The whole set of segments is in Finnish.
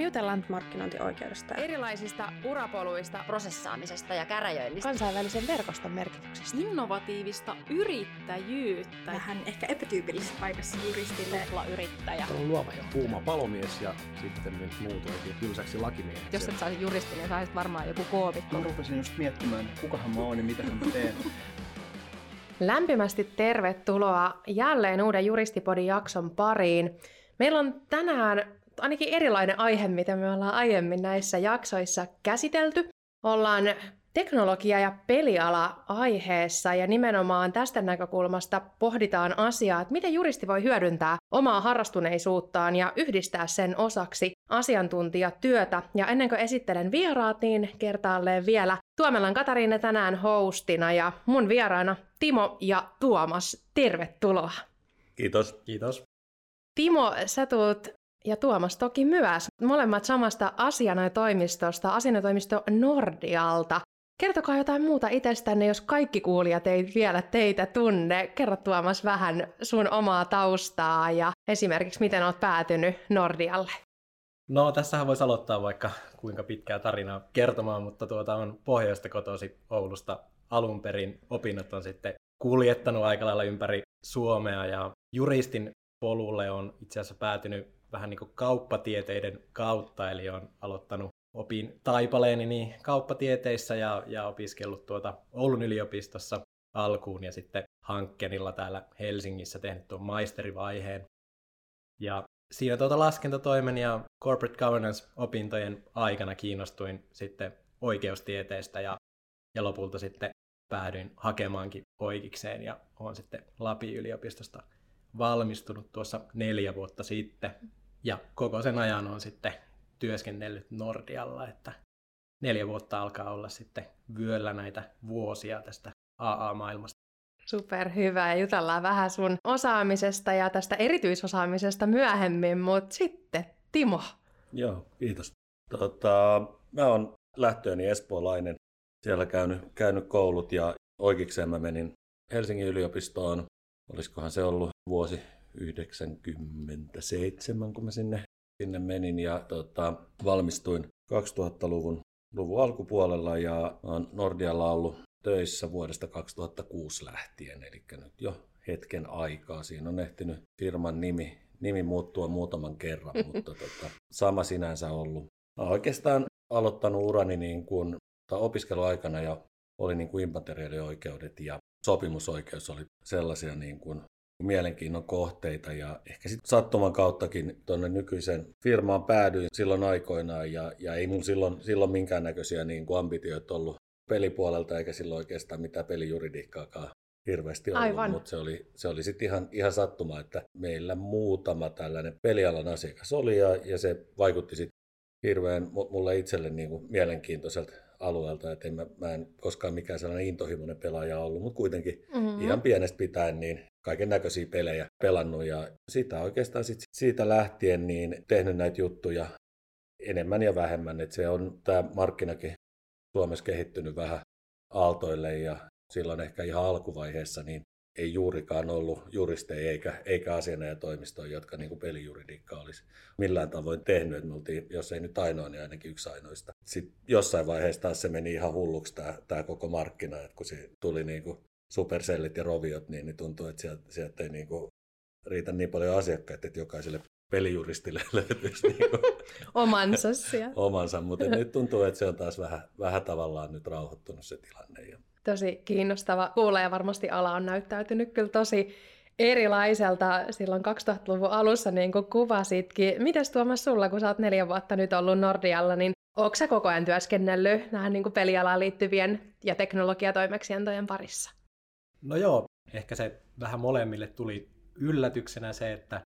Me jutellaan markkinointioikeudesta, erilaisista urapoluista, prosessaamisesta ja käräjöinnistä, kansainvälisen verkoston merkityksestä, innovatiivista yrittäjyyttä. Vähän ehkä epätyypillisessä paikassa juristille. yrittäjä. On luova ja kuuma palomies ja sitten nyt muutoinkin tylsäksi lakimieheksi. Jos et saisi juristi, niin saisit varmaan joku koomikko. Mä rupesin just miettimään, kukahan mä oon ja mitä mä teen. Lämpimästi tervetuloa jälleen uuden Juristipodin jakson pariin. Meillä on tänään ainakin erilainen aihe, mitä me ollaan aiemmin näissä jaksoissa käsitelty. Ollaan teknologia- ja peliala aiheessa ja nimenomaan tästä näkökulmasta pohditaan asiaa, että miten juristi voi hyödyntää omaa harrastuneisuuttaan ja yhdistää sen osaksi asiantuntijatyötä. Ja ennen kuin esittelen vieraat, niin kertaalleen vielä Tuomelan Katariina tänään hostina ja mun vieraana Timo ja Tuomas. Tervetuloa. Kiitos. Kiitos. Timo, sä tuut ja Tuomas toki myös. Molemmat samasta asianajotoimistosta, asianajotoimisto Nordialta. Kertokaa jotain muuta itsestänne, jos kaikki kuulijat ei vielä teitä tunne. Kerro Tuomas vähän sun omaa taustaa ja esimerkiksi miten oot päätynyt Nordialle. No tässähän voisi aloittaa vaikka kuinka pitkää tarinaa kertomaan, mutta tuota on pohjoista kotosi Oulusta alun perin. Opinnot on sitten kuljettanut aika lailla ympäri Suomea ja juristin polulle on itse asiassa päätynyt vähän niin kuin kauppatieteiden kautta, eli on aloittanut opin taipaleeni niin kauppatieteissä ja, ja opiskellut tuota Oulun yliopistossa alkuun ja sitten Hankkenilla täällä Helsingissä tehnyt tuon maisterivaiheen. Ja siinä tuota laskentatoimen ja corporate governance-opintojen aikana kiinnostuin sitten oikeustieteestä ja, ja lopulta sitten päädyin hakemaankin oikeikseen ja olen sitten Lapin yliopistosta valmistunut tuossa neljä vuotta sitten. Ja koko sen ajan on sitten työskennellyt Nordialla, että neljä vuotta alkaa olla sitten vyöllä näitä vuosia tästä AA-maailmasta. Super hyvä ja jutellaan vähän sun osaamisesta ja tästä erityisosaamisesta myöhemmin, mutta sitten Timo. Joo, kiitos. Tota, mä oon lähtööni espoolainen, siellä käynyt, käynyt koulut ja oikeikseen mä menin Helsingin yliopistoon, olisikohan se ollut vuosi 97, kun mä sinne, sinne menin ja tota, valmistuin 2000-luvun luvun alkupuolella ja olen Nordialla ollut töissä vuodesta 2006 lähtien, eli nyt jo hetken aikaa. Siinä on ehtinyt firman nimi, nimi muuttua muutaman kerran, mutta tota, sama sinänsä ollut. Mä oikeastaan aloittanut urani niin kuin, opiskeluaikana ja oli niin kuin immateriaalioikeudet ja sopimusoikeus oli sellaisia niin kuin mielenkiinnon kohteita ja ehkä sitten sattuman kauttakin tuonne nykyisen firmaan päädyin silloin aikoinaan ja, ja ei mun silloin, silloin minkäännäköisiä niin kuin ambitioita ollut pelipuolelta eikä silloin oikeastaan mitään pelijuridiikkaakaan hirveästi ollut, Aivan. mutta se oli, se oli sitten ihan, ihan sattuma, että meillä muutama tällainen pelialan asiakas oli ja, ja se vaikutti sitten hirveän mulle itselle niin kuin mielenkiintoiselta alueelta, että en mä, mä en koskaan mikään sellainen intohimoinen pelaaja ollut, mutta kuitenkin mm-hmm. ihan pienestä pitäen niin kaiken näköisiä pelejä pelannut ja sitä oikeastaan sit siitä lähtien niin tehnyt näitä juttuja enemmän ja vähemmän, että se on tämä markkinakin Suomessa kehittynyt vähän aaltoille ja silloin ehkä ihan alkuvaiheessa niin ei juurikaan ollut juristeja eikä, eikä asianajatoimistoja, jotka niin kuin pelijuridiikka olisi millään tavoin tehnyt. Että me oltiin, jos ei nyt ainoa, niin ainakin yksi ainoista. Sitten jossain vaiheessa taas se meni ihan hulluksi tämä, tämä koko markkina, että kun se tuli niin kuin supersellit ja roviot, niin, niin tuntuu, että sieltä, sieltä ei niin kuin riitä niin paljon asiakkaita, että jokaiselle pelijuristille löytyisi niin kuin omansa siellä. omansa, mutta nyt tuntuu, että se on taas vähän, vähän tavallaan nyt rauhoittunut se tilanne. Ja... Tosi kiinnostava kuulee ja varmasti ala on näyttäytynyt kyllä tosi erilaiselta silloin 2000-luvun alussa, niin kuin kuvasitkin. Mites Tuomas sulla, kun sä oot neljä vuotta nyt ollut Nordialla, niin onko sä koko ajan työskennellyt näihin niin pelialaan liittyvien ja teknologiatoimeksiantojen parissa? No joo, ehkä se vähän molemmille tuli yllätyksenä se, että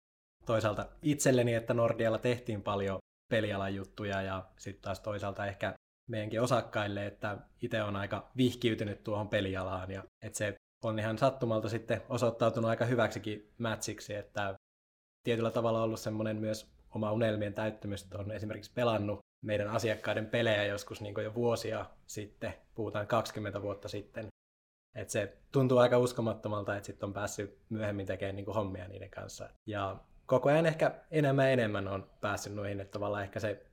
toisaalta itselleni, että Nordialla tehtiin paljon pelialan juttuja ja sitten taas toisaalta ehkä meidänkin osakkaille, että itse on aika vihkiytynyt tuohon pelialaan ja että se on ihan sattumalta sitten osoittautunut aika hyväksikin matchiksi, että tietyllä tavalla ollut semmoinen myös oma unelmien täyttymys, että on esimerkiksi pelannut meidän asiakkaiden pelejä joskus niin jo vuosia sitten, puhutaan 20 vuotta sitten, et se tuntuu aika uskomattomalta, että sitten on päässyt myöhemmin tekemään niin hommia niiden kanssa. Ja koko ajan ehkä enemmän ja enemmän on päässyt noihin, että tavallaan ehkä se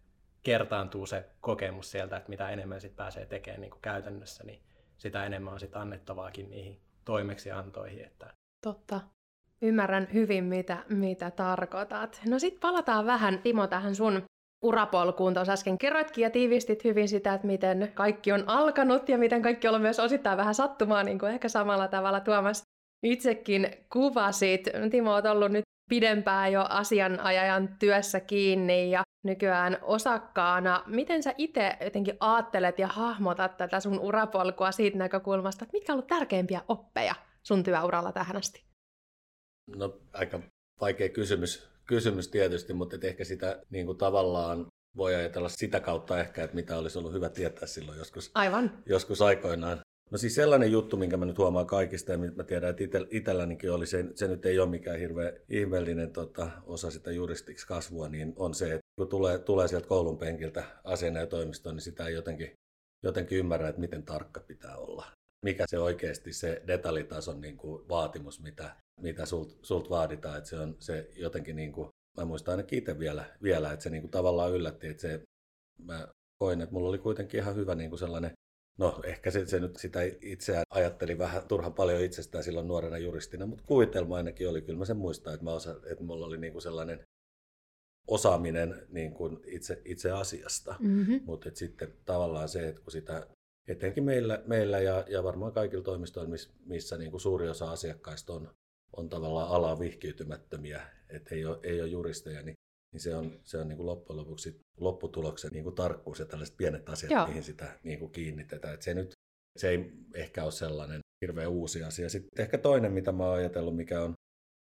kertaantuu se kokemus sieltä, että mitä enemmän sit pääsee tekemään niin kuin käytännössä, niin sitä enemmän on sit annettavaakin niihin toimeksiantoihin. Että... Totta. Ymmärrän hyvin, mitä, mitä tarkoitat. No sitten palataan vähän, Timo, tähän sun urapolkuun. Tuossa äsken kerroitkin ja tiivistit hyvin sitä, että miten kaikki on alkanut ja miten kaikki on myös osittain vähän sattumaa, niin kuin ehkä samalla tavalla Tuomas itsekin kuvasit. Timo, olet ollut nyt pidempään jo asianajajan työssä kiinni ja nykyään osakkaana. Miten sä itse jotenkin aattelet ja hahmotat tätä sun urapolkua siitä näkökulmasta, että mitkä on ollut tärkeimpiä oppeja sun työuralla tähän asti? No aika vaikea kysymys, kysymys tietysti, mutta ehkä sitä niin kuin tavallaan voi ajatella sitä kautta ehkä, että mitä olisi ollut hyvä tietää silloin joskus, Aivan. joskus aikoinaan. No siis sellainen juttu, minkä mä nyt huomaan kaikista, ja mä tiedän, että itsellänikin oli, se, se nyt ei ole mikään hirveän ihmeellinen tota, osa sitä juristiksi kasvua, niin on se, että kun tulee, tulee sieltä koulun penkiltä asianajotoimistoon, niin sitä ei jotenkin, jotenkin ymmärrä, että miten tarkka pitää olla. Mikä se oikeasti se detaljitason niin kuin vaatimus, mitä, mitä sult, sult vaaditaan, että se on se jotenkin, niin kuin, mä muistan ainakin itse vielä, vielä että se niin kuin tavallaan yllätti, että se, mä koin, että mulla oli kuitenkin ihan hyvä niin kuin sellainen No ehkä se, se nyt sitä itseään ajatteli vähän turhan paljon itsestään silloin nuorena juristina, mutta kuvitelma ainakin oli, kyllä mä sen muistan, että, mä osa, että mulla oli niin kuin sellainen osaaminen niin kuin itse, itse asiasta. Mm-hmm. Mutta sitten tavallaan se, että kun sitä etenkin meillä, meillä ja, ja varmaan kaikilla toimistoilla, missä, missä niin kuin suuri osa asiakkaista on, on tavallaan alaa vihkiytymättömiä, että ei ole, ei ole juristeja, niin, niin se on, se on niin kuin loppujen lopuksi lopputuloksen niin kuin tarkkuus ja tällaiset pienet asiat, Joo. mihin sitä niin kuin kiinnitetään. Et se, nyt, se ei ehkä ole sellainen hirveän uusi asia. Sitten ehkä toinen, mitä mä oon ajatellut, mikä on,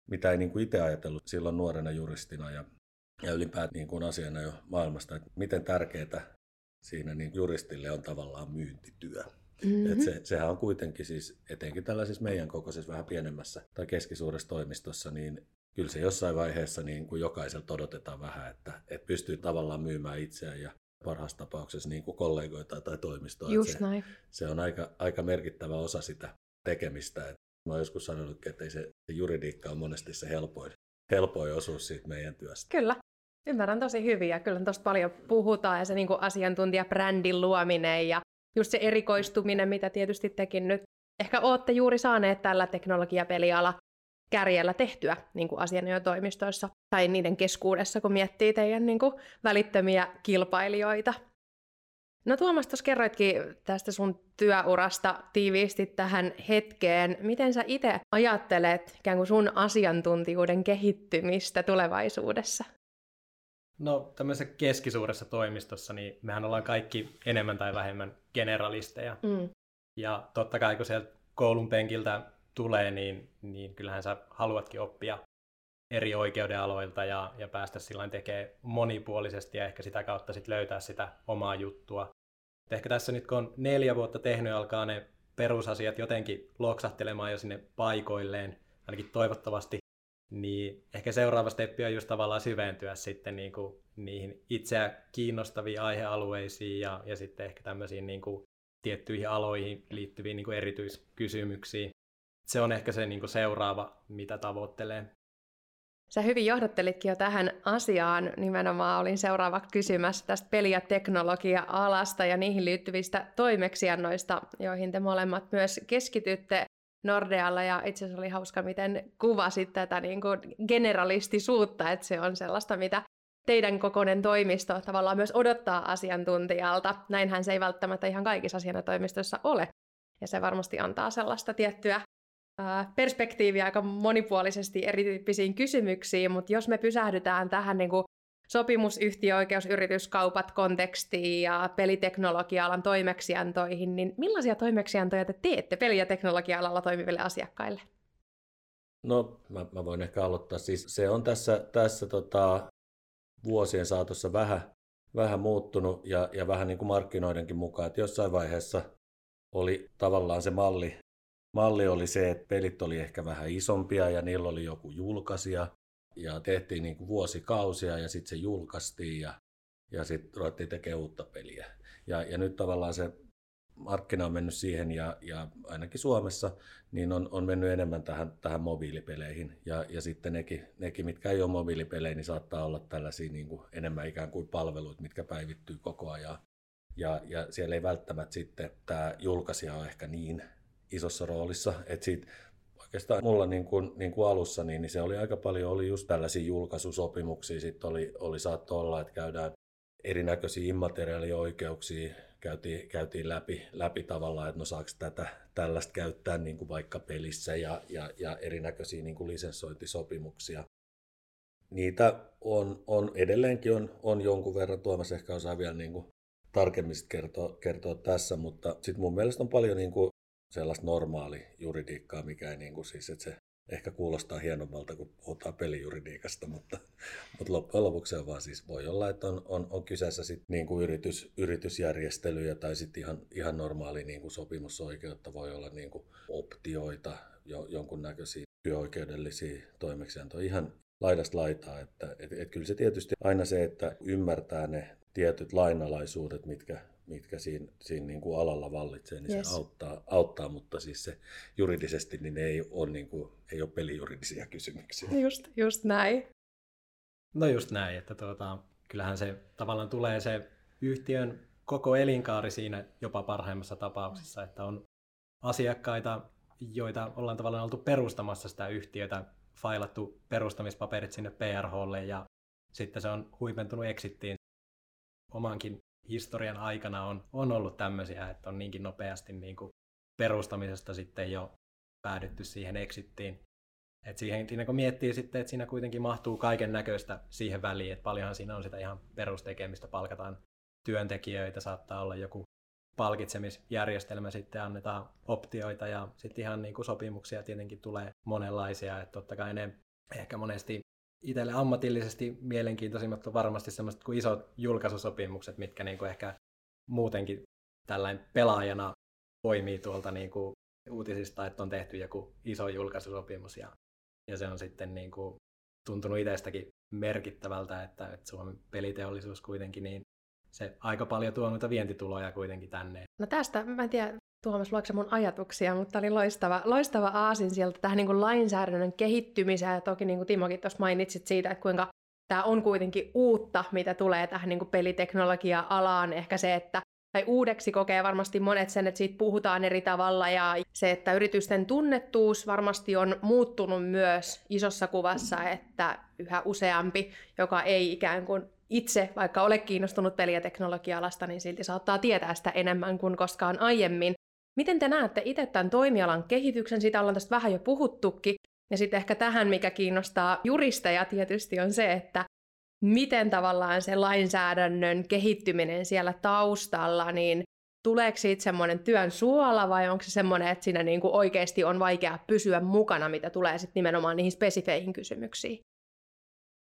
mitä ei niin kuin itse ajatellut silloin nuorena juristina ja, ja ylipäätään niin kuin asiana jo maailmasta, että miten tärkeää siinä niin juristille on tavallaan myyntityö. Mm-hmm. Et se, sehän on kuitenkin siis, etenkin tällaisessa meidän kokoisessa vähän pienemmässä tai keskisuuressa toimistossa, niin kyllä se jossain vaiheessa niin kuin jokaiselta odotetaan vähän, että, että pystyy tavallaan myymään itseään ja parhaassa tapauksessa niin kuin kollegoita tai toimistoa. Just se, näin. se on aika, aika merkittävä osa sitä tekemistä. Että mä oon joskus sanonut, että ei se, se juridiikka on monesti se helpoin, helpoin osuus siitä meidän työstä. Kyllä. Ymmärrän tosi hyvin ja kyllä tuosta paljon puhutaan ja se niin asiantuntijabrändin luominen ja just se erikoistuminen, mitä tietysti tekin nyt ehkä olette juuri saaneet tällä teknologiapeliala kärjellä tehtyä niin kuin asianajotoimistoissa tai niiden keskuudessa, kun miettii teidän niin kuin, välittömiä kilpailijoita. No Tuomas, tuossa kerroitkin tästä sun työurasta tiiviisti tähän hetkeen. Miten sä itse ajattelet ikään kuin sun asiantuntijuuden kehittymistä tulevaisuudessa? No tämmöisessä keskisuuressa toimistossa, niin mehän ollaan kaikki enemmän tai vähemmän generalisteja. Mm. Ja totta kai kun sieltä koulun penkiltä tulee, niin, niin kyllähän sä haluatkin oppia eri oikeudenaloilta ja, ja päästä sillä tekemään monipuolisesti ja ehkä sitä kautta sit löytää sitä omaa juttua. Et ehkä tässä nyt kun on neljä vuotta tehnyt, alkaa ne perusasiat jotenkin loksahtelemaan jo sinne paikoilleen, ainakin toivottavasti, niin ehkä seuraava steppi on just tavallaan syventyä sitten niin kuin niihin itseä kiinnostaviin aihealueisiin ja, ja sitten ehkä tämmöisiin niin kuin tiettyihin aloihin liittyviin niin kuin erityiskysymyksiin se on ehkä se niin kuin seuraava, mitä tavoittelee. Sä hyvin johdattelitkin jo tähän asiaan. Nimenomaan olin seuraava kysymässä tästä peli- ja teknologia-alasta ja niihin liittyvistä toimeksiannoista, joihin te molemmat myös keskitytte Nordealla. Ja itse asiassa oli hauska, miten kuvasit tätä niin kuin generalistisuutta, että se on sellaista, mitä teidän kokoinen toimisto tavallaan myös odottaa asiantuntijalta. Näinhän se ei välttämättä ihan kaikissa asianatoimistoissa ole. Ja se varmasti antaa sellaista tiettyä perspektiiviä aika monipuolisesti erityyppisiin kysymyksiin, mutta jos me pysähdytään tähän niin kuin sopimusyhtiöoikeusyrityskaupat kontekstiin ja peliteknologia-alan toimeksiantoihin, niin millaisia toimeksiantoja te teette peli- ja teknologia-alalla toimiville asiakkaille? No, mä, mä voin ehkä aloittaa. Siis se on tässä, tässä tota, vuosien saatossa vähän, vähän muuttunut ja, ja vähän niin kuin markkinoidenkin mukaan, että jossain vaiheessa oli tavallaan se malli, malli oli se, että pelit oli ehkä vähän isompia ja niillä oli joku julkaisija ja tehtiin niin kuin vuosikausia ja sitten se julkaistiin ja, ja sitten ruvettiin tekemään uutta peliä. Ja, ja nyt tavallaan se markkina on mennyt siihen ja, ja ainakin Suomessa niin on, on mennyt enemmän tähän, tähän mobiilipeleihin. Ja, ja sitten nekin, nekin, mitkä ei ole mobiilipelejä, niin saattaa olla tällaisia niin kuin enemmän ikään kuin palveluita, mitkä päivittyy koko ajan. Ja, ja siellä ei välttämättä sitten tämä julkaisija ole ehkä niin isossa roolissa, että siitä oikeastaan mulla niin kuin, niin kuin alussa, niin, niin se oli aika paljon, oli just tällaisia julkaisusopimuksia, sitten oli, oli saattoi olla, että käydään erinäköisiä immateriaalioikeuksia, käytiin, käytiin läpi, läpi tavallaan, että no saako tätä tällaista käyttää niin kuin vaikka pelissä ja, ja, ja erinäköisiä niin kuin lisenssointisopimuksia. Niitä on, on edelleenkin on, on jonkun verran, Tuomas ehkä osaa vielä niin kuin tarkemmin kertoa, kertoa tässä, mutta sitten mun mielestä on paljon niin kuin sellaista normaali juridiikkaa, mikä ei niin kuin siis, että se ehkä kuulostaa hienommalta, kun puhutaan pelijuridiikasta, mutta, mutta loppujen lopuksi on vaan siis voi olla, että on, on, on kyseessä sit niin kuin yritys, yritysjärjestelyjä tai sitten ihan, ihan normaali niin kuin sopimusoikeutta, voi olla niin kuin optioita, jo, jonkunnäköisiä työoikeudellisia toimeksiantoja, ihan laidasta laitaa. Että, et, et kyllä se tietysti aina se, että ymmärtää ne tietyt lainalaisuudet, mitkä, mitkä siinä, siinä niin kuin alalla vallitsee, niin yes. se auttaa, auttaa, mutta siis se juridisesti niin ei ole, niin kuin, ei ole pelijuridisia kysymyksiä. Just, just näin. No just näin, että tuota, kyllähän se tavallaan tulee se yhtiön koko elinkaari siinä jopa parhaimmassa tapauksessa, että on asiakkaita, joita ollaan tavallaan oltu perustamassa sitä yhtiötä, failattu perustamispaperit sinne PRHlle ja sitten se on huipentunut exittiin omankin historian aikana on, on ollut tämmöisiä, että on niinkin nopeasti niin kuin perustamisesta sitten jo päädytty siihen exittiin. Et siihen, siinä kun miettii sitten, että siinä kuitenkin mahtuu kaiken näköistä siihen väliin, että paljonhan siinä on sitä ihan perustekemistä, palkataan työntekijöitä, saattaa olla joku palkitsemisjärjestelmä, sitten annetaan optioita ja sitten ihan niin kuin sopimuksia tietenkin tulee monenlaisia, että totta kai ne ehkä monesti itselle ammatillisesti mielenkiintoisimmat on varmasti semmoiset kuin isot julkaisusopimukset, mitkä niin kuin ehkä muutenkin tällainen pelaajana poimii tuolta niin kuin uutisista, että on tehty joku iso julkaisusopimus ja, ja se on sitten niin kuin tuntunut itsestäkin merkittävältä, että, että Suomen peliteollisuus kuitenkin niin se aika paljon tuo noita vientituloja kuitenkin tänne. No tästä, mä en tiedä, Tuomas, luokse mun ajatuksia, mutta oli loistava, loistava aasin sieltä tähän niin kuin lainsäädännön kehittymiseen. Ja toki niin kuin Timokin tuossa mainitsit siitä, että kuinka tämä on kuitenkin uutta, mitä tulee tähän niin kuin peliteknologia-alaan. Ehkä se, että tai uudeksi kokee varmasti monet sen, että siitä puhutaan eri tavalla ja se, että yritysten tunnettuus varmasti on muuttunut myös isossa kuvassa, että yhä useampi, joka ei ikään kuin itse, vaikka ole kiinnostunut peli- ja teknologia-alasta, niin silti saattaa tietää sitä enemmän kuin koskaan aiemmin. Miten te näette itse tämän toimialan kehityksen? Sitä ollaan tästä vähän jo puhuttukin. Ja sitten ehkä tähän, mikä kiinnostaa juristeja tietysti, on se, että miten tavallaan se lainsäädännön kehittyminen siellä taustalla, niin tuleeko siitä semmoinen työn suola vai onko se semmoinen, että siinä niin kuin oikeasti on vaikea pysyä mukana, mitä tulee sitten nimenomaan niihin spesifeihin kysymyksiin?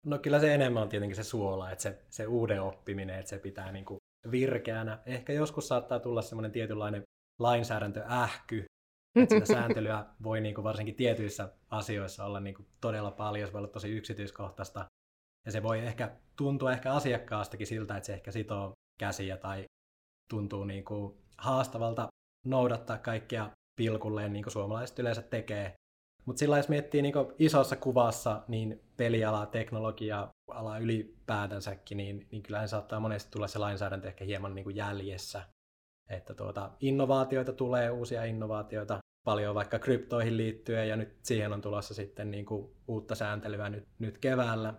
No kyllä se enemmän on tietenkin se suola, että se, se uuden oppiminen, että se pitää niin kuin virkeänä. Ehkä joskus saattaa tulla semmoinen tietynlainen lainsäädäntöähky, että sitä sääntelyä voi niin kuin varsinkin tietyissä asioissa olla niin kuin todella paljon, se voi olla tosi yksityiskohtaista, ja se voi ehkä tuntua ehkä asiakkaastakin siltä, että se ehkä sitoo käsiä tai tuntuu niin kuin haastavalta noudattaa kaikkia pilkulleen, niin kuin suomalaiset yleensä tekee. Mutta sillä jos miettii niin isossa kuvassa, niin peliala, teknologia, ala ylipäätänsäkin, niin, niin kyllähän saattaa monesti tulla se lainsäädäntö ehkä hieman niin kuin jäljessä. Että tuota, innovaatioita tulee, uusia innovaatioita, paljon vaikka kryptoihin liittyen, ja nyt siihen on tulossa sitten niin kuin uutta sääntelyä nyt, nyt keväällä.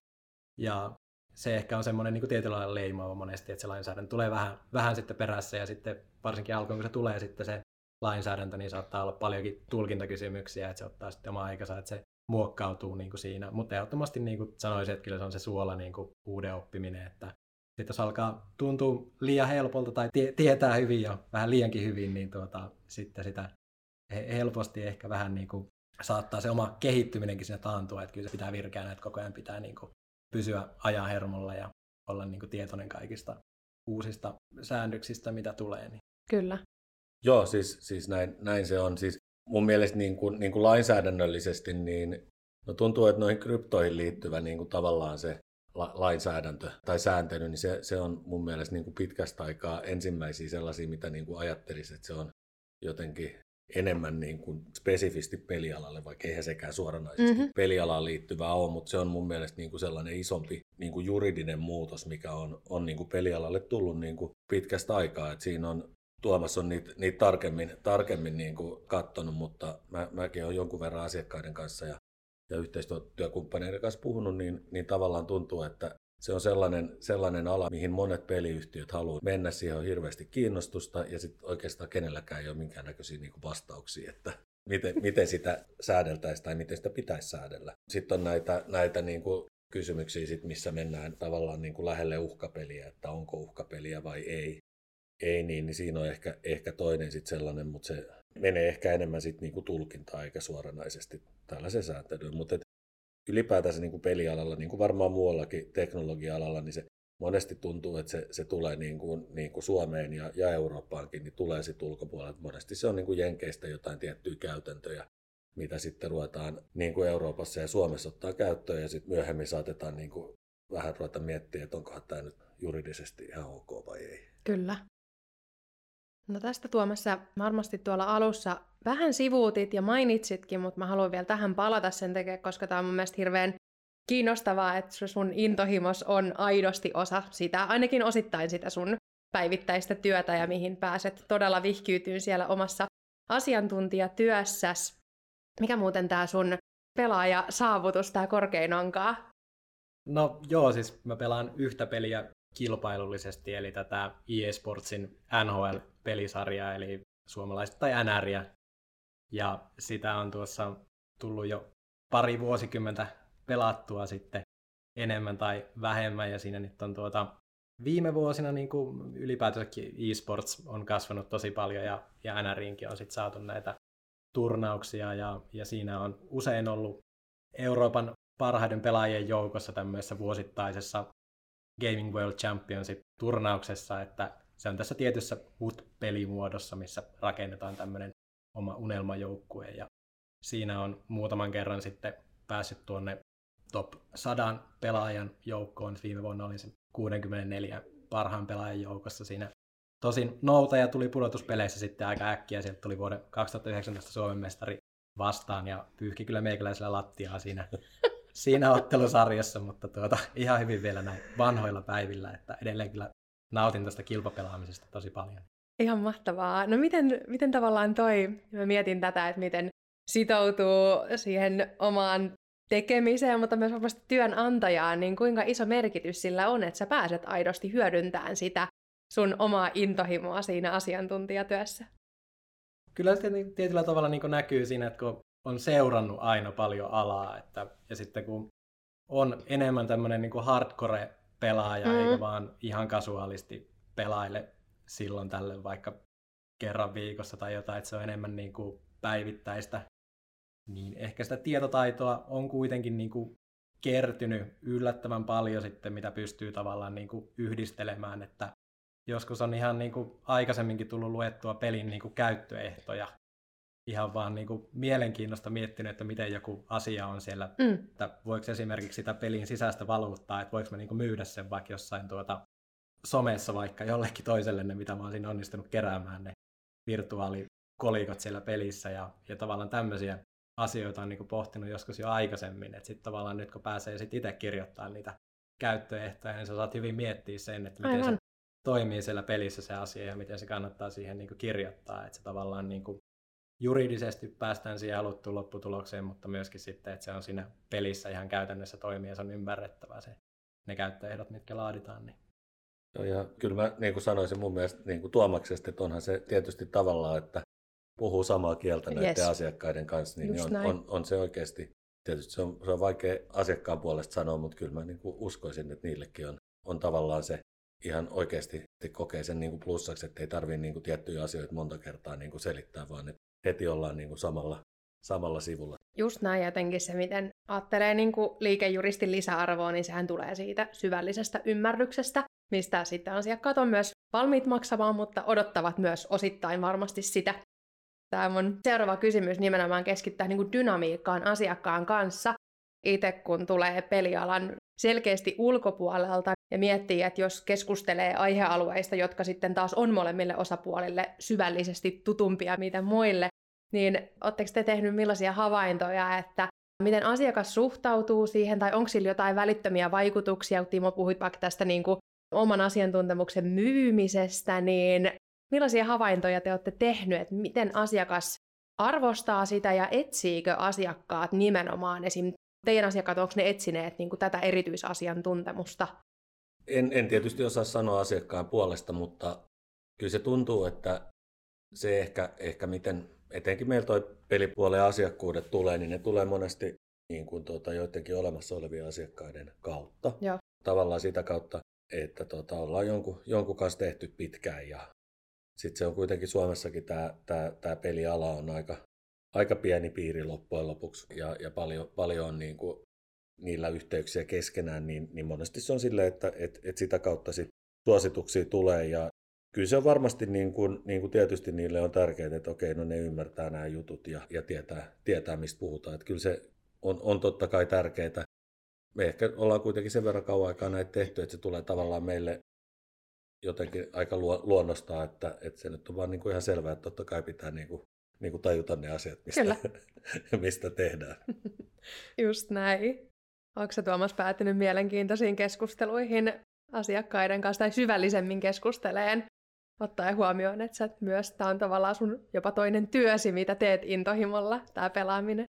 Ja se ehkä on semmoinen niin tietyllä lailla leimaava monesti, että se lainsäädäntö tulee vähän, vähän sitten perässä, ja sitten varsinkin alkuun, kun se tulee sitten se lainsäädäntö, niin saattaa olla paljonkin tulkintakysymyksiä, että se ottaa sitten oma aikansa, että se muokkautuu niin kuin siinä. Mutta ehdottomasti niin kuin sanoisin, että kyllä se on se suola niin kuin uuden oppiminen, että sitten jos alkaa tuntua liian helpolta tai tie- tietää hyvin jo vähän liiankin hyvin, niin tuota, sitten sitä helposti ehkä vähän niin kuin saattaa se oma kehittyminenkin sinne taantua, että kyllä se pitää virkeänä, että koko ajan pitää niin kuin pysyä ajan hermolla ja olla niin kuin tietoinen kaikista uusista säännöksistä, mitä tulee. Niin. Kyllä. Joo, siis, siis näin, näin se on. Siis mun mielestä niin kuin, niin kuin lainsäädännöllisesti niin no tuntuu, että noihin kryptoihin liittyvä niin kuin tavallaan se la- lainsäädäntö tai sääntely, niin se, se on mun mielestä niin kuin pitkästä aikaa ensimmäisiä sellaisia, mitä niin kuin ajattelisi, että se on jotenkin enemmän niin kuin spesifisti pelialalle, vaikka eihän sekään suoranaisesti Mhm. mm-hmm. pelialaan liittyvää ole, mutta se on mun mielestä niin kuin sellainen isompi niin kuin juridinen muutos, mikä on, on niin kuin pelialalle tullut niin kuin pitkästä aikaa. Et siinä on Tuomas on niitä, niitä tarkemmin, tarkemmin niin kuin katsonut, mutta mä, mäkin olen jonkun verran asiakkaiden kanssa ja, ja yhteistyökumppaneiden kanssa puhunut, niin, niin tavallaan tuntuu, että se on sellainen, sellainen ala, mihin monet peliyhtiöt haluaa mennä. Siihen on hirveästi kiinnostusta ja sitten oikeastaan kenelläkään ei ole minkäännäköisiä niin vastauksia, että miten, miten sitä säädeltäisiin tai miten sitä pitäisi säädellä. Sitten on näitä, näitä niin kuin kysymyksiä, sit, missä mennään tavallaan niin kuin lähelle uhkapeliä, että onko uhkapeliä vai ei. Ei niin, niin siinä on ehkä, ehkä toinen sit sellainen, mutta se menee ehkä enemmän sit niinku tulkintaa eikä suoranaisesti tällaisen sääntelyyn. Mutta ylipäätänsä niinku pelialalla, niin kuin varmaan muuallakin teknologia-alalla, niin se monesti tuntuu, että se, se tulee niin kuin, niin kuin Suomeen ja, ja Eurooppaankin, niin tulee sitten ulkopuolelta. Monesti se on niin kuin Jenkeistä jotain tiettyjä käytäntöjä, mitä sitten ruvetaan niin kuin Euroopassa ja Suomessa ottaa käyttöön ja sitten myöhemmin saatetaan niin kuin vähän ruveta miettiä, että onkohan tämä nyt juridisesti ihan ok vai ei. Kyllä. No tästä Tuomassa varmasti tuolla alussa vähän sivuutit ja mainitsitkin, mutta mä haluan vielä tähän palata sen takia, koska tämä on mun mielestä hirveän kiinnostavaa, että sun intohimos on aidosti osa sitä, ainakin osittain sitä sun päivittäistä työtä ja mihin pääset todella vihkyytyyn siellä omassa asiantuntijatyössäs. Mikä muuten tämä sun pelaaja-saavutus, tämä korkein onkaa? No joo, siis mä pelaan yhtä peliä kilpailullisesti, eli tätä EA Sportsin NHL-pelisarjaa, eli suomalaista tai NRiä. Ja sitä on tuossa tullut jo pari vuosikymmentä pelattua sitten enemmän tai vähemmän, ja siinä nyt on tuota, viime vuosina niin kuin ylipäätänsäkin e-sports on kasvanut tosi paljon, ja, ja NRiinkin on sitten saatu näitä turnauksia, ja, ja siinä on usein ollut Euroopan parhaiden pelaajien joukossa tämmöisessä vuosittaisessa Gaming World Championship-turnauksessa, että se on tässä tietyssä HUT-pelimuodossa, missä rakennetaan tämmöinen oma unelmajoukkue, ja siinä on muutaman kerran sitten päässyt tuonne top 100 pelaajan joukkoon. Viime vuonna olin sen 64 parhaan pelaajan joukossa siinä. Tosin noutaja tuli pudotuspeleissä sitten aika äkkiä, sieltä tuli vuoden 2019 Suomen mestari vastaan ja pyyhki kyllä meikäläisellä lattiaa siinä, siinä ottelusarjassa, mutta tuota, ihan hyvin vielä näin vanhoilla päivillä, että edelleen kyllä nautin tästä kilpapelaamisesta tosi paljon. Ihan mahtavaa. No miten, miten tavallaan toi, mä mietin tätä, että miten sitoutuu siihen omaan tekemiseen, mutta myös varmasti työnantajaan, niin kuinka iso merkitys sillä on, että sä pääset aidosti hyödyntämään sitä sun omaa intohimoa siinä asiantuntijatyössä? Kyllä se tietyllä tavalla niin näkyy siinä, että kun on seurannut aina paljon alaa, että, ja sitten kun on enemmän tämmöinen niin hardcore-pelaaja, mm. eikä vaan ihan kasuaalisti pelaile silloin tällöin vaikka kerran viikossa tai jotain, että se on enemmän niin kuin päivittäistä, niin ehkä sitä tietotaitoa on kuitenkin niin kuin kertynyt yllättävän paljon sitten, mitä pystyy tavallaan niin kuin yhdistelemään, että joskus on ihan niin kuin aikaisemminkin tullut luettua pelin niin kuin käyttöehtoja, ihan vaan niin kuin mielenkiinnosta miettinyt, että miten joku asia on siellä, mm. että voiko esimerkiksi sitä pelin sisäistä valuuttaa, että voiko mä niin kuin myydä sen vaikka jossain tuota somessa vaikka jollekin toiselle ne, mitä mä oon siinä onnistunut keräämään, ne virtuaalikolikot siellä pelissä ja, ja tavallaan tämmöisiä asioita on niin kuin pohtinut joskus jo aikaisemmin, että sitten tavallaan nyt kun pääsee sit itse kirjoittamaan niitä käyttöehtoja, niin sä saat hyvin miettiä sen, että miten Aivan. se toimii siellä pelissä se asia ja miten se kannattaa siihen niin kuin kirjoittaa, että se tavallaan niin kuin juridisesti päästään siihen haluttuun lopputulokseen, mutta myöskin sitten, että se on siinä pelissä ihan käytännössä toimii ja se on ymmärrettävää se, ne käyttöehdot, mitkä laaditaan. Niin. Joo, ja kyllä mä niin kuin sanoisin mun mielestä niin kuin Tuomaksesta, että onhan se tietysti tavallaan, että puhuu samaa kieltä näiden yes. asiakkaiden kanssa, niin, on, on, on, se oikeasti, tietysti se on, se on vaikea asiakkaan puolesta sanoa, mutta kyllä mä niin kuin uskoisin, että niillekin on, on tavallaan se ihan oikeasti kokee sen niin kuin plussaksi, että ei tarvitse niin kuin tiettyjä asioita monta kertaa niin kuin selittää, vaan että heti ollaan niin kuin samalla, samalla sivulla. Just näin jotenkin se, miten ajattelee niin kuin liikejuristin lisäarvoa, niin sehän tulee siitä syvällisestä ymmärryksestä, mistä sitten asiakkaat on myös valmiit maksamaan, mutta odottavat myös osittain varmasti sitä. Tämä mun seuraava kysymys nimenomaan keskittää niin kuin dynamiikkaan asiakkaan kanssa. itse kun tulee pelialan selkeästi ulkopuolelta ja miettii, että jos keskustelee aihealueista, jotka sitten taas on molemmille osapuolille syvällisesti tutumpia mitä muille, niin oletteko te tehnyt millaisia havaintoja, että miten asiakas suhtautuu siihen, tai onko sillä jotain välittömiä vaikutuksia, kun Timo puhuit vaikka tästä niin kuin oman asiantuntemuksen myymisestä, niin millaisia havaintoja te olette tehnyt, että miten asiakas arvostaa sitä ja etsiikö asiakkaat nimenomaan esim. teidän asiakkaat, onko ne etsineet niin kuin tätä erityisasiantuntemusta? En, en tietysti osaa sanoa asiakkaan puolesta, mutta kyllä se tuntuu, että se ehkä, ehkä miten etenkin meillä toi pelipuolen asiakkuudet tulee, niin ne tulee monesti niin kuin tuota, joidenkin olemassa olevien asiakkaiden kautta. Joo. Tavallaan sitä kautta, että tuota, ollaan jonkun, jonkun kanssa tehty pitkään ja sitten se on kuitenkin Suomessakin tämä, tämä, tämä peliala on aika, aika pieni piiri loppujen lopuksi ja, ja paljon, paljon on niin kuin niillä yhteyksiä keskenään, niin, niin monesti se on silleen, että et, et sitä kautta sit suosituksia tulee ja kyllä se on varmasti niin kuin, niin kuin tietysti niille on tärkeää, että okei, no ne ymmärtää nämä jutut ja, ja tietää, tietää, mistä puhutaan. Että kyllä se on, on totta kai tärkeää. Me ehkä ollaan kuitenkin sen verran kauan aikaa näitä tehty, että se tulee tavallaan meille jotenkin aika luonnostaa, että, että se nyt on vaan niin kuin ihan selvää, että totta kai pitää niin kuin, niin kuin tajuta ne asiat, mistä, Kyllä. mistä tehdään. Just näin. Onko se Tuomas päätynyt mielenkiintoisiin keskusteluihin asiakkaiden kanssa tai syvällisemmin keskusteleen ottaen huomioon, että sä myös tämä on tavallaan sun jopa toinen työsi, mitä teet intohimolla, tämä pelaaminen.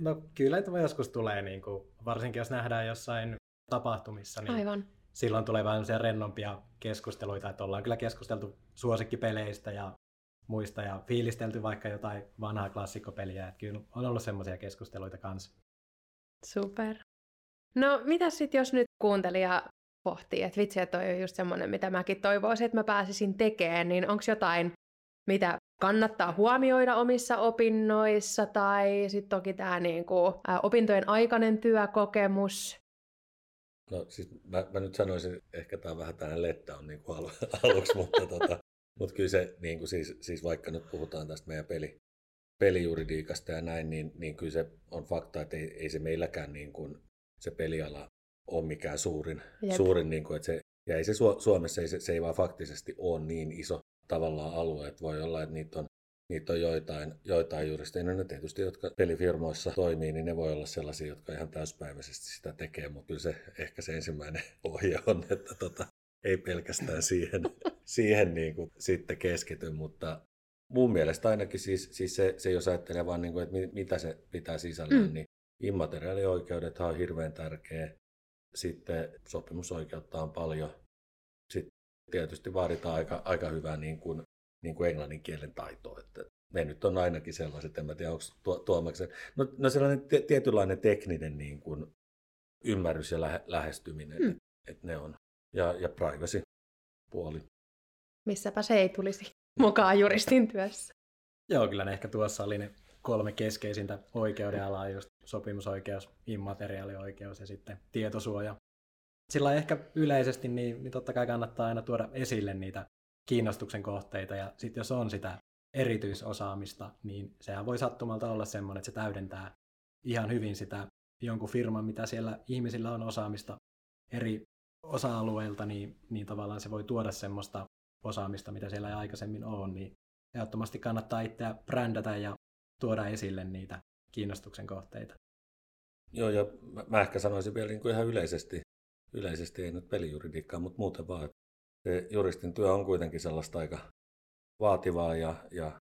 No kyllä että joskus tulee, niin kuin, varsinkin jos nähdään jossain tapahtumissa, niin Aivan. silloin tulee vähän rennompia keskusteluita, että ollaan kyllä keskusteltu suosikkipeleistä ja muista ja fiilistelty vaikka jotain vanhaa klassikkopeliä, että kyllä on ollut semmoisia keskusteluita kanssa. Super. No mitä sitten, jos nyt kuuntelija pohtii, että vitsi, että toi on just semmoinen, mitä mäkin toivoisin, että mä pääsisin tekemään, niin onko jotain, mitä kannattaa huomioida omissa opinnoissa, tai sitten toki tämä niinku, opintojen aikainen työkokemus. No siis mä, mä nyt sanoisin, ehkä tämä on vähän tämmöinen lettä on niinku alu, aluksi, mutta, tota, mutta kyllä se, niinku siis, siis vaikka nyt puhutaan tästä meidän peli, pelijuridiikasta ja näin, niin, niin kyllä se on fakta, että ei, ei se meilläkään niin kuin se peliala ole mikään suurin, suurin niin kuin, että se, ja ei se Suomessa ei, se, se ei vaan faktisesti ole niin iso tavallaan alue, että voi olla, että niitä on, niitä on joitain, joitain juristeja, no ne tietysti, jotka pelifirmoissa toimii, niin ne voi olla sellaisia, jotka ihan täyspäiväisesti sitä tekee, mutta kyllä se ehkä se ensimmäinen ohje on, että tota, ei pelkästään siihen, siihen niin kuin sitten keskity, mutta mun mielestä ainakin siis, siis se, se, jos ajattelee vaan, niin kuin, että mitä se pitää sisällään, mm. niin immateriaalioikeudet on hirveän tärkeä. Sitten sopimusoikeutta on paljon. Sitten tietysti vaaditaan aika, aika hyvää niin kuin, niin kuin englannin kielen taitoa. Että ne nyt on ainakin sellaiset, en mä tiedä, onko tuo, tuomaksen. No, no sellainen t- tietynlainen tekninen niin kuin ymmärrys ja lähe, lähestyminen, hmm. että et ne on. Ja, ja privacy-puoli. Missäpä se ei tulisi mukaan juristin työssä. Joo, kyllä ne ehkä tuossa oli ne kolme keskeisintä oikeudenalaa, just sopimusoikeus, immateriaalioikeus ja sitten tietosuoja. Sillä ehkä yleisesti, niin, niin totta kai kannattaa aina tuoda esille niitä kiinnostuksen kohteita, ja sitten jos on sitä erityisosaamista, niin sehän voi sattumalta olla semmoinen, että se täydentää ihan hyvin sitä jonkun firman, mitä siellä ihmisillä on osaamista eri osa-alueilta, niin, niin tavallaan se voi tuoda semmoista osaamista, mitä siellä ei aikaisemmin ole, niin ehdottomasti kannattaa itseä brändätä ja tuoda esille niitä kiinnostuksen kohteita. Joo, ja mä ehkä sanoisin vielä niin kuin ihan yleisesti, yleisesti ei nyt pelijuridiikkaa, mutta muuten vaan, että se juristin työ on kuitenkin sellaista aika vaativaa ja, ja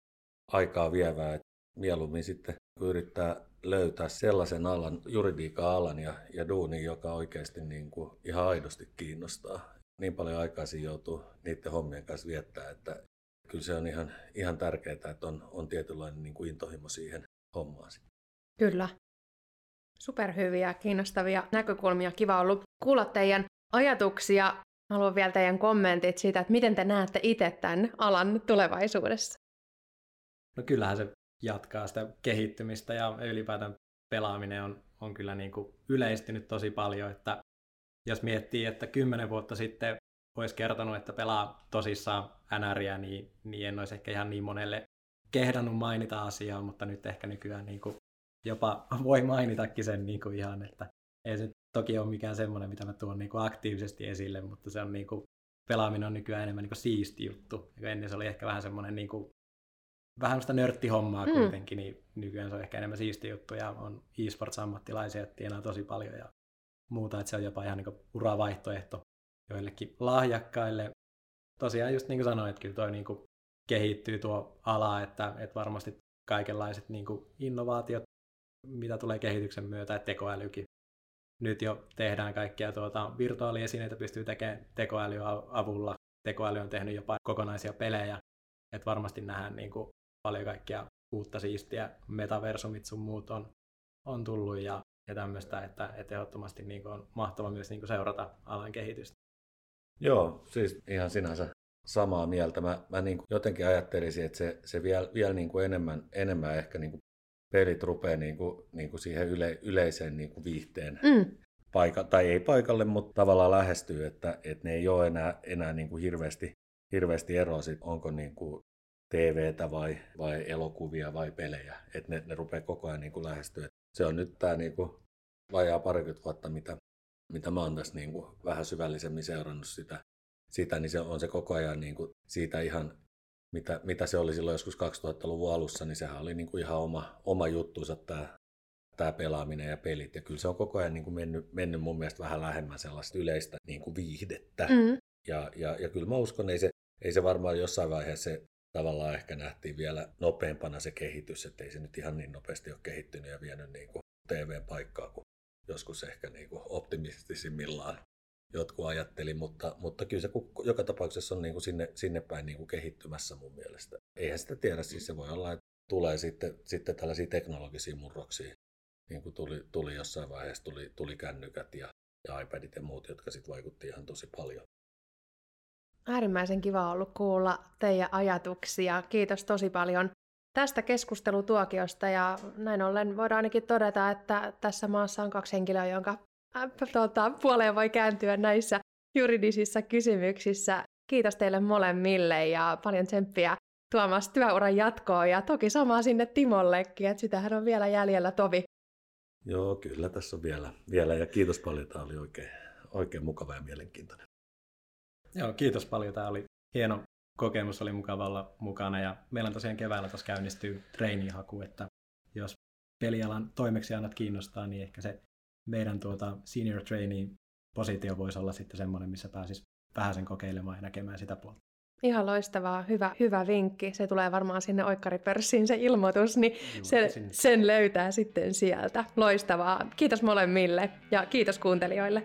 aikaa vievää, että mieluummin sitten kun yrittää löytää sellaisen alan, juridiikan alan ja, ja duunin, joka oikeasti niin kuin ihan aidosti kiinnostaa. Niin paljon aikaa siinä joutuu niiden hommien kanssa viettää, että kyllä se on ihan, ihan tärkeää, että on, on tietynlainen niin kuin intohimo siihen hommaan. Kyllä. Superhyviä, kiinnostavia näkökulmia. Kiva ollut kuulla teidän ajatuksia. Haluan vielä teidän kommentit siitä, että miten te näette itse tämän alan tulevaisuudessa. No kyllähän se jatkaa sitä kehittymistä ja ylipäätään pelaaminen on, on kyllä niin kuin yleistynyt tosi paljon, että jos miettii, että kymmenen vuotta sitten olisi kertonut, että pelaa tosissaan NRiä, niin, niin en olisi ehkä ihan niin monelle kehdannut mainita asiaa, mutta nyt ehkä nykyään niin kuin jopa voi mainitakin sen niin kuin ihan, että ei se toki ole mikään semmoinen, mitä mä tuon niin kuin aktiivisesti esille, mutta se on niin kuin, pelaaminen on nykyään enemmän niin kuin siisti juttu. Ennen se oli ehkä vähän semmoinen niin kuin, vähän sitä nörttihommaa mm. kuitenkin, niin nykyään se on ehkä enemmän siisti juttu ja on e-sports-ammattilaisia, että tienaa tosi paljon ja muuta, että se on jopa ihan niin uravaihtoehto joillekin lahjakkaille. Tosiaan just niin kuin sanoin, että kyllä toi niin kuin kehittyy tuo ala, että, että varmasti kaikenlaiset niin kuin innovaatiot, mitä tulee kehityksen myötä, että tekoälykin. Nyt jo tehdään kaikkia tuota, virtuaaliesineitä, pystyy tekemään tekoälyn avulla. Tekoäly on tehnyt jopa kokonaisia pelejä, että varmasti nähdään niin kuin paljon kaikkia uutta siistiä, metaversumit sun muut on, on tullut ja, ja tämmöistä, että, että ehdottomasti niin on mahtava myös niin seurata alan kehitystä. Joo, siis ihan sinänsä samaa mieltä. Mä, mä niin kuin jotenkin ajattelisin, että se, se vielä, vielä niin kuin enemmän, enemmän ehkä niin kuin pelit rupeaa niin kuin, niin kuin siihen yle, yleiseen niin kuin viihteen mm. paika, tai ei paikalle, mutta tavallaan lähestyy, että, että ne ei ole enää, enää niin kuin hirveästi, hirveästi eroa, sit, onko niin kuin TVtä vai, vai elokuvia vai pelejä. Että ne, ne rupeaa koko ajan niin kuin lähestyä. Se on nyt tämä niin kuin vajaa parikymmentä vuotta, mitä, mitä mä oon tässä niin kuin vähän syvällisemmin seurannut sitä, sitä, niin se on se koko ajan niin kuin siitä ihan, mitä, mitä se oli silloin joskus 2000-luvun alussa, niin sehän oli niin kuin ihan oma, oma juttuunsa tämä, tämä pelaaminen ja pelit. Ja kyllä se on koko ajan niin kuin mennyt, mennyt mun mielestä vähän lähemmän sellaista yleistä niin kuin viihdettä. Mm. Ja, ja, ja kyllä mä uskon, ei se, ei se varmaan jossain vaiheessa se tavallaan ehkä nähtiin vielä nopeampana se kehitys, että ei se nyt ihan niin nopeasti ole kehittynyt ja vienyt niin kuin TV-paikkaa kuin joskus ehkä niin kuin optimistisimmillaan jotkut ajatteli, mutta, mutta kyllä se joka tapauksessa on niin kuin sinne, sinne päin niin kuin kehittymässä mun mielestä. Eihän sitä tiedä, siis se voi olla, että tulee sitten, sitten tällaisia teknologisia murroksia, niin kuin tuli, tuli jossain vaiheessa, tuli, tuli kännykät ja, ja iPadit ja muut, jotka sitten vaikutti ihan tosi paljon. Äärimmäisen kiva ollut kuulla teidän ajatuksia. Kiitos tosi paljon tästä keskustelutuokiosta ja näin ollen voidaan ainakin todeta, että tässä maassa on kaksi henkilöä, jonka äh, tuota, puoleen voi kääntyä näissä juridisissa kysymyksissä. Kiitos teille molemmille ja paljon tsemppiä Tuomas työuran jatkoon ja toki samaa sinne Timollekin, että sitähän on vielä jäljellä tovi. Joo, kyllä tässä on vielä, vielä ja kiitos paljon, tämä oli oikein, oikein mukava ja mielenkiintoinen. Joo, kiitos paljon. Tämä oli hieno kokemus, oli mukava olla mukana. Ja meillä on tosiaan keväällä tuossa käynnistyy treenihaku, että jos pelialan toimeksiannat kiinnostaa, niin ehkä se meidän tuota senior trainee positio voisi olla sitten semmoinen, missä pääsis vähän sen kokeilemaan ja näkemään sitä puolta. Ihan loistavaa, hyvä, hyvä vinkki. Se tulee varmaan sinne oikkaripörssiin se ilmoitus, niin se, sen löytää sitten sieltä. Loistavaa. Kiitos molemmille ja kiitos kuuntelijoille.